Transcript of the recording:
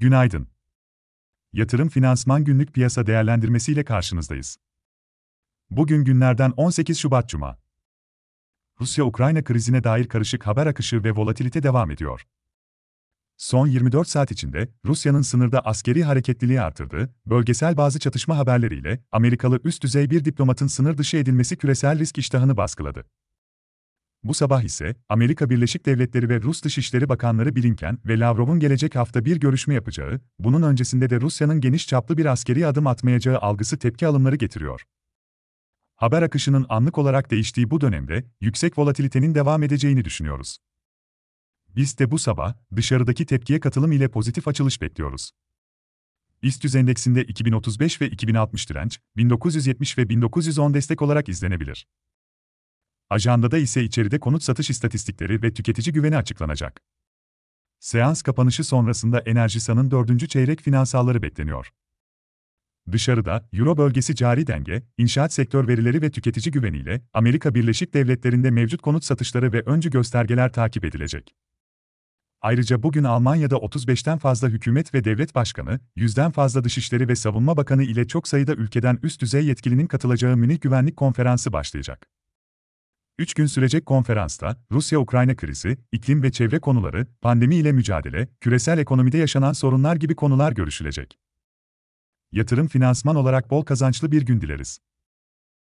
Günaydın. Yatırım Finansman Günlük Piyasa Değerlendirmesi ile karşınızdayız. Bugün günlerden 18 Şubat Cuma. Rusya-Ukrayna krizine dair karışık haber akışı ve volatilite devam ediyor. Son 24 saat içinde Rusya'nın sınırda askeri hareketliliği artırdığı, bölgesel bazı çatışma haberleriyle Amerikalı üst düzey bir diplomatın sınır dışı edilmesi küresel risk iştahını baskıladı. Bu sabah ise Amerika Birleşik Devletleri ve Rus Dışişleri Bakanları Blinken ve Lavrov'un gelecek hafta bir görüşme yapacağı, bunun öncesinde de Rusya'nın geniş çaplı bir askeri adım atmayacağı algısı tepki alımları getiriyor. Haber akışının anlık olarak değiştiği bu dönemde yüksek volatilitenin devam edeceğini düşünüyoruz. Biz de bu sabah dışarıdaki tepkiye katılım ile pozitif açılış bekliyoruz. BIST endeksinde 2035 ve 2060 direnç, 1970 ve 1910 destek olarak izlenebilir. Ajandada ise içeride konut satış istatistikleri ve tüketici güveni açıklanacak. Seans kapanışı sonrasında Enerjisa'nın dördüncü çeyrek finansalları bekleniyor. Dışarıda, Euro bölgesi cari denge, inşaat sektör verileri ve tüketici güveniyle Amerika Birleşik Devletleri'nde mevcut konut satışları ve öncü göstergeler takip edilecek. Ayrıca bugün Almanya'da 35'ten fazla hükümet ve devlet başkanı, 100'den fazla dışişleri ve savunma bakanı ile çok sayıda ülkeden üst düzey yetkilinin katılacağı Münih Güvenlik Konferansı başlayacak. Üç gün sürecek konferansta, Rusya-Ukrayna krizi, iklim ve çevre konuları, pandemi ile mücadele, küresel ekonomide yaşanan sorunlar gibi konular görüşülecek. Yatırım finansman olarak bol kazançlı bir gün dileriz.